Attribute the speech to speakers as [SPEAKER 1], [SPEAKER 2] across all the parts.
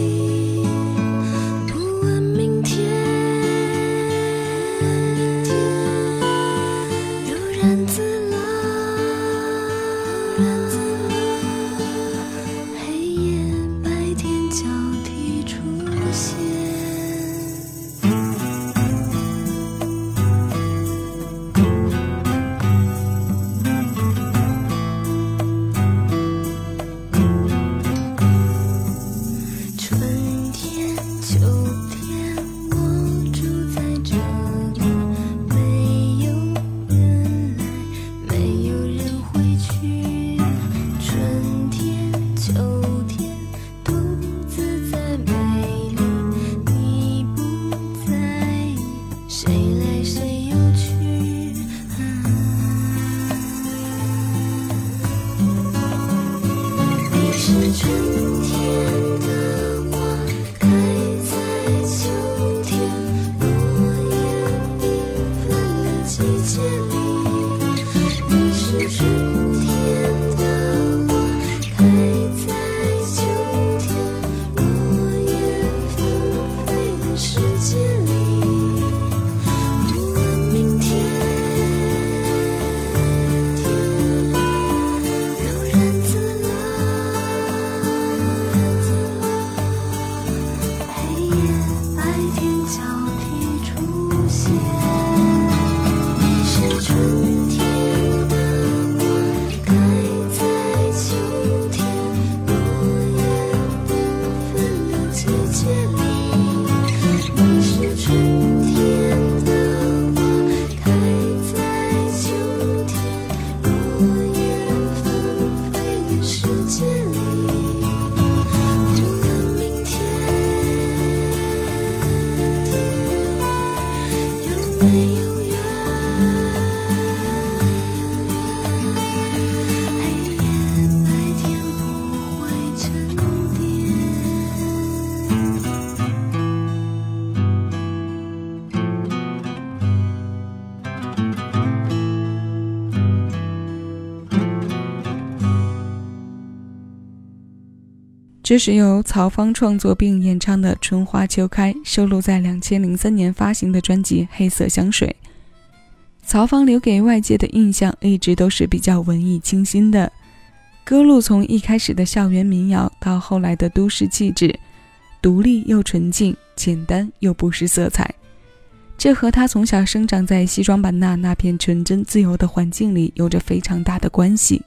[SPEAKER 1] 界这是
[SPEAKER 2] 由曹芳创作并演唱的《春花秋开》，收录在两千零三年发行的专辑《黑色香水》。曹芳留给外界的印象一直都是比较文艺清新的，歌路从一开始的校园民谣到后来的都市气质，独立又纯净，简单又不失色彩。这和他从小生长在西双版纳那片纯真自由的环境里有着非常大的关系。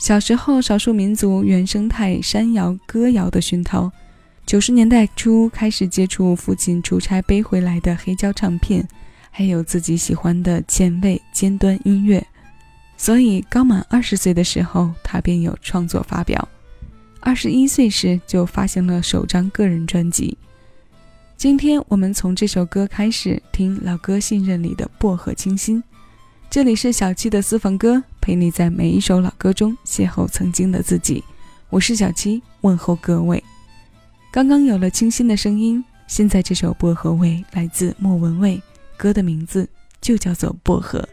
[SPEAKER 2] 小时候，少数民族原生态山谣、歌谣的熏陶，九十年代初开始接触父亲出差背回来的黑胶唱片，还有自己喜欢的前卫尖端音乐，所以刚满二十岁的时候，他便有创作发表。二十一岁时就发行了首张个人专辑。今天我们从这首歌开始听老歌信任里的薄荷清新。这里是小七的私房歌，陪你在每一首老歌中邂逅曾经的自己。我是小七，问候各位。刚刚有了清新的声音，现在这首薄荷味来自莫文蔚，歌的名字就叫做薄荷。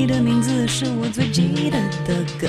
[SPEAKER 1] 你的名字是我最记得的歌，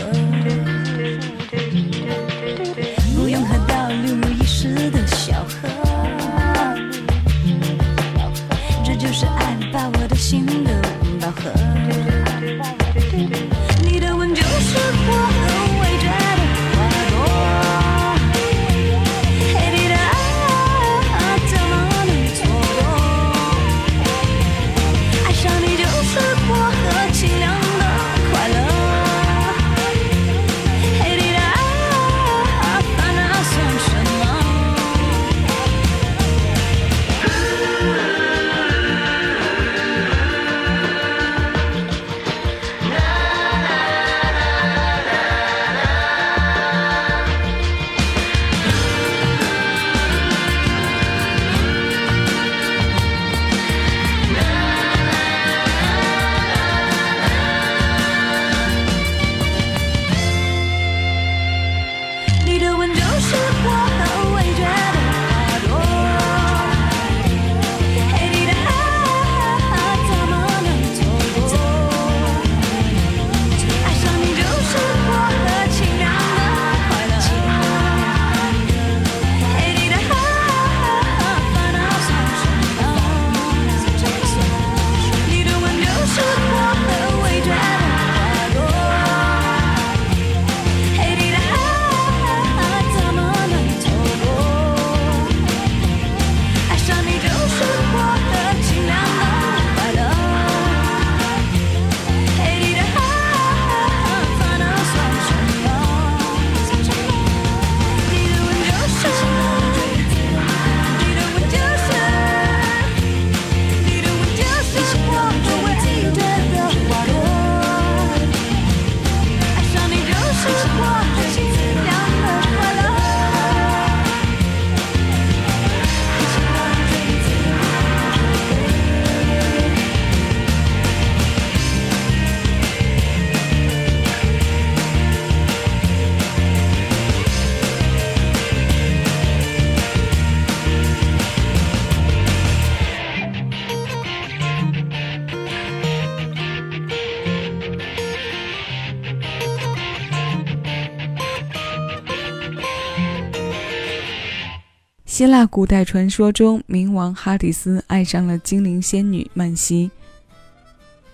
[SPEAKER 2] 希腊古代传说中，冥王哈迪斯爱上了精灵仙女曼西，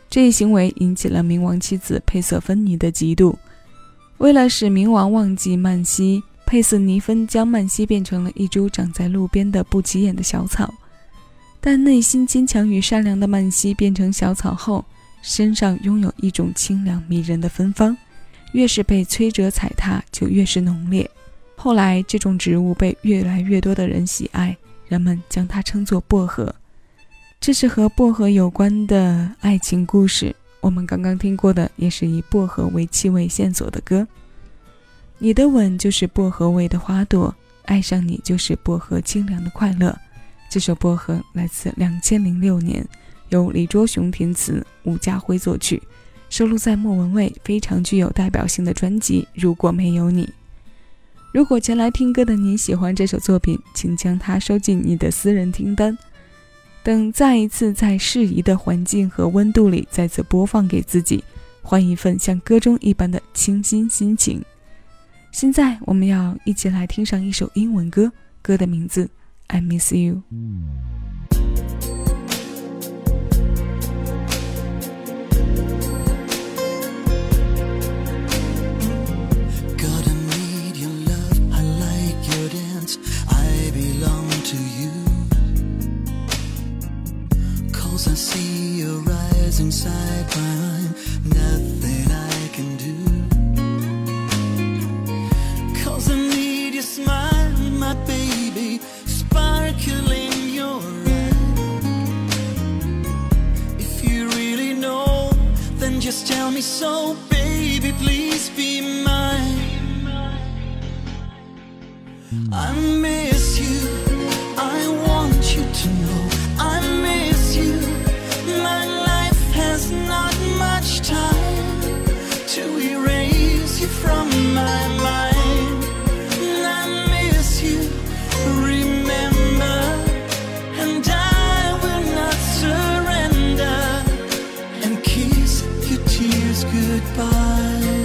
[SPEAKER 2] 这一行为引起了冥王妻子佩瑟芬妮的嫉妒。为了使冥王忘记曼西，佩瑟尼芬将曼西变成了一株长在路边的不起眼的小草。但内心坚强与善良的曼西变成小草后，身上拥有一种清凉迷人的芬芳，越是被摧折踩踏，就越是浓烈。后来，这种植物被越来越多的人喜爱，人们将它称作薄荷。这是和薄荷有关的爱情故事。我们刚刚听过的也是以薄荷为气味线索的歌。你的吻就是薄荷味的花朵，爱上你就是薄荷清凉的快乐。这首《薄荷》来自两千零六年，由李卓雄填词，吴家辉作曲，收录在莫文蔚非常具有代表性的专辑《如果没有你》。如果前来听歌的你喜欢这首作品，请将它收进你的私人听单，等再一次在适宜的环境和温度里再次播放给自己，换一份像歌中一般的清新心情。现在我们要一起来听上一首英文歌，歌的名字《I Miss You》。
[SPEAKER 3] I see your eyes inside mine. Nothing I can do. Cause I need your smile, my baby. Sparkling your eye. If you really know, then just tell me so, baby. Please be mine. I miss goodbye.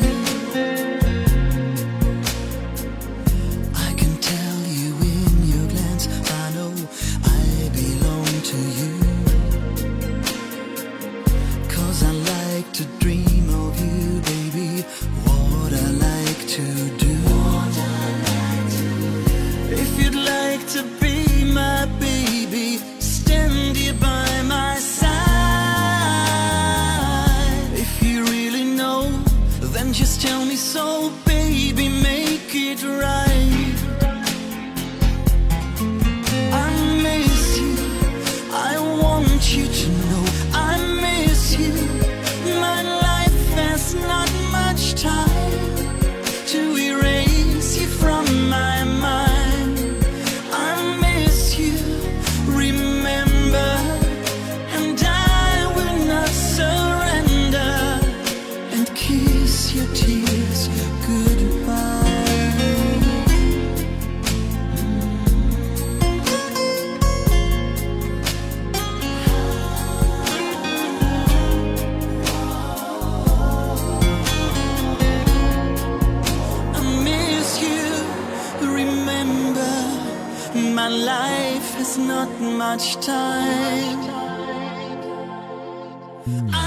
[SPEAKER 3] Has not much time. I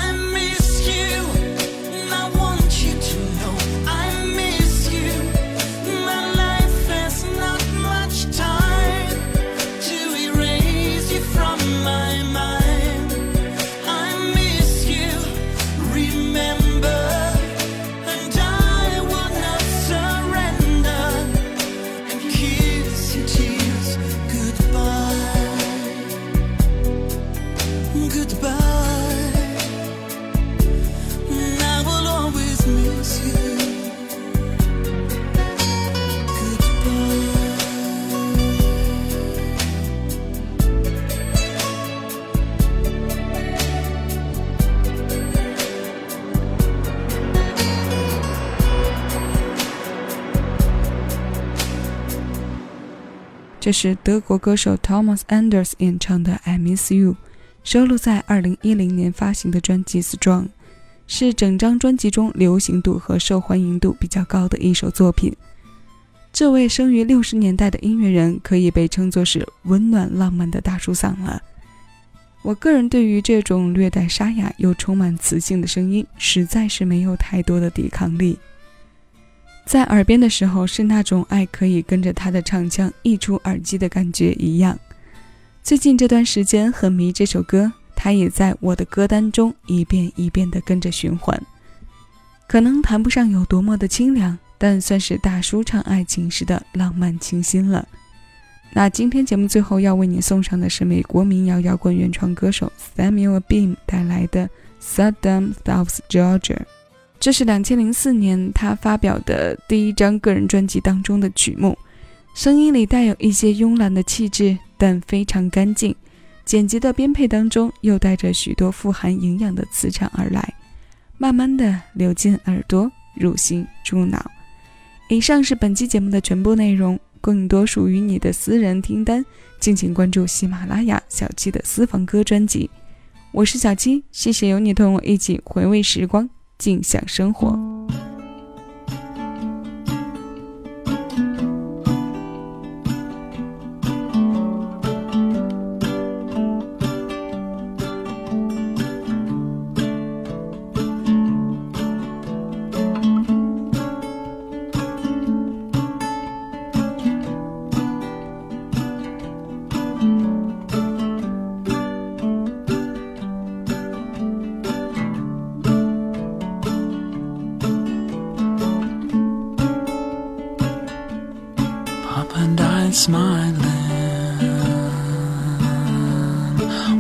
[SPEAKER 2] 这是德国歌手 Thomas Anders 演唱的《I Miss You》，收录在2010年发行的专辑《Strong》，是整张专辑中流行度和受欢迎度比较高的一首作品。这位生于六十年代的音乐人可以被称作是温暖浪漫的大叔嗓了。我个人对于这种略带沙哑又充满磁性的声音，实在是没有太多的抵抗力。在耳边的时候，是那种爱可以跟着他的唱腔溢出耳机的感觉一样。最近这段时间很迷这首歌，它也在我的歌单中一遍一遍地跟着循环。可能谈不上有多么的清凉，但算是大叔唱爱情时的浪漫清新了。那今天节目最后要为你送上的是美国民谣摇滚原创歌手 Samuel Beam 带来的《Saddam South Georgia》。这是两千零四年他发表的第一张个人专辑当中的曲目，声音里带有一些慵懒的气质，但非常干净。剪辑的编配当中又带着许多富含营养的磁场而来，慢慢的流进耳朵，入心入脑。以上是本期节目的全部内容，更多属于你的私人听单，敬请关注喜马拉雅小七的私房歌专辑。我是小七，谢谢有你同我一起回味时光。尽享生活。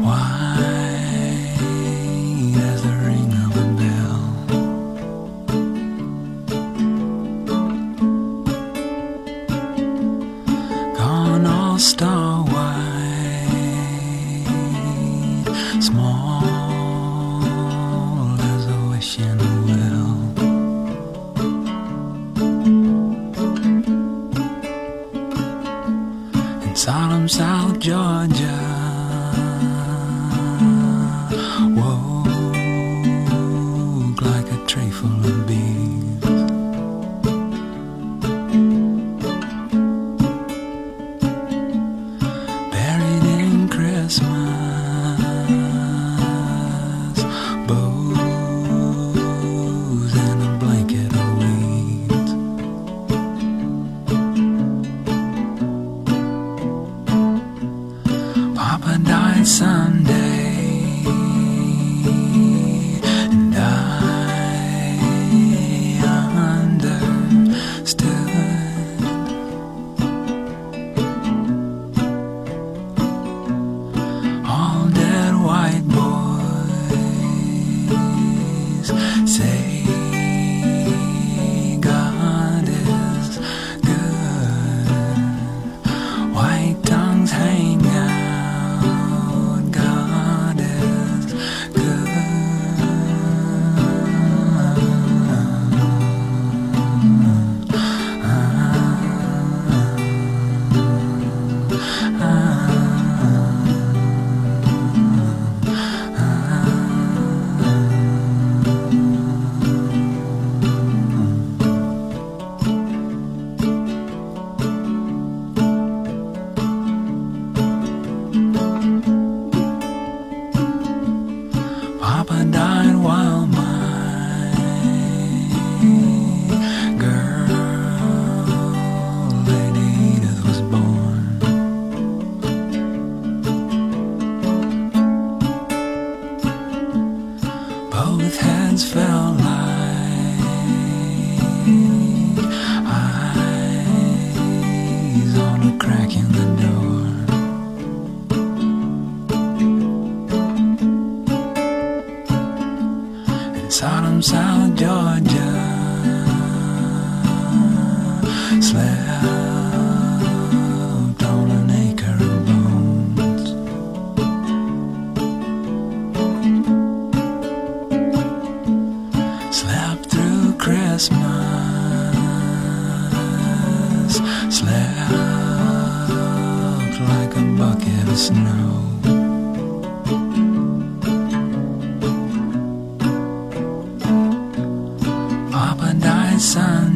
[SPEAKER 1] 晚安。瑞风了。I'm sorry. sun.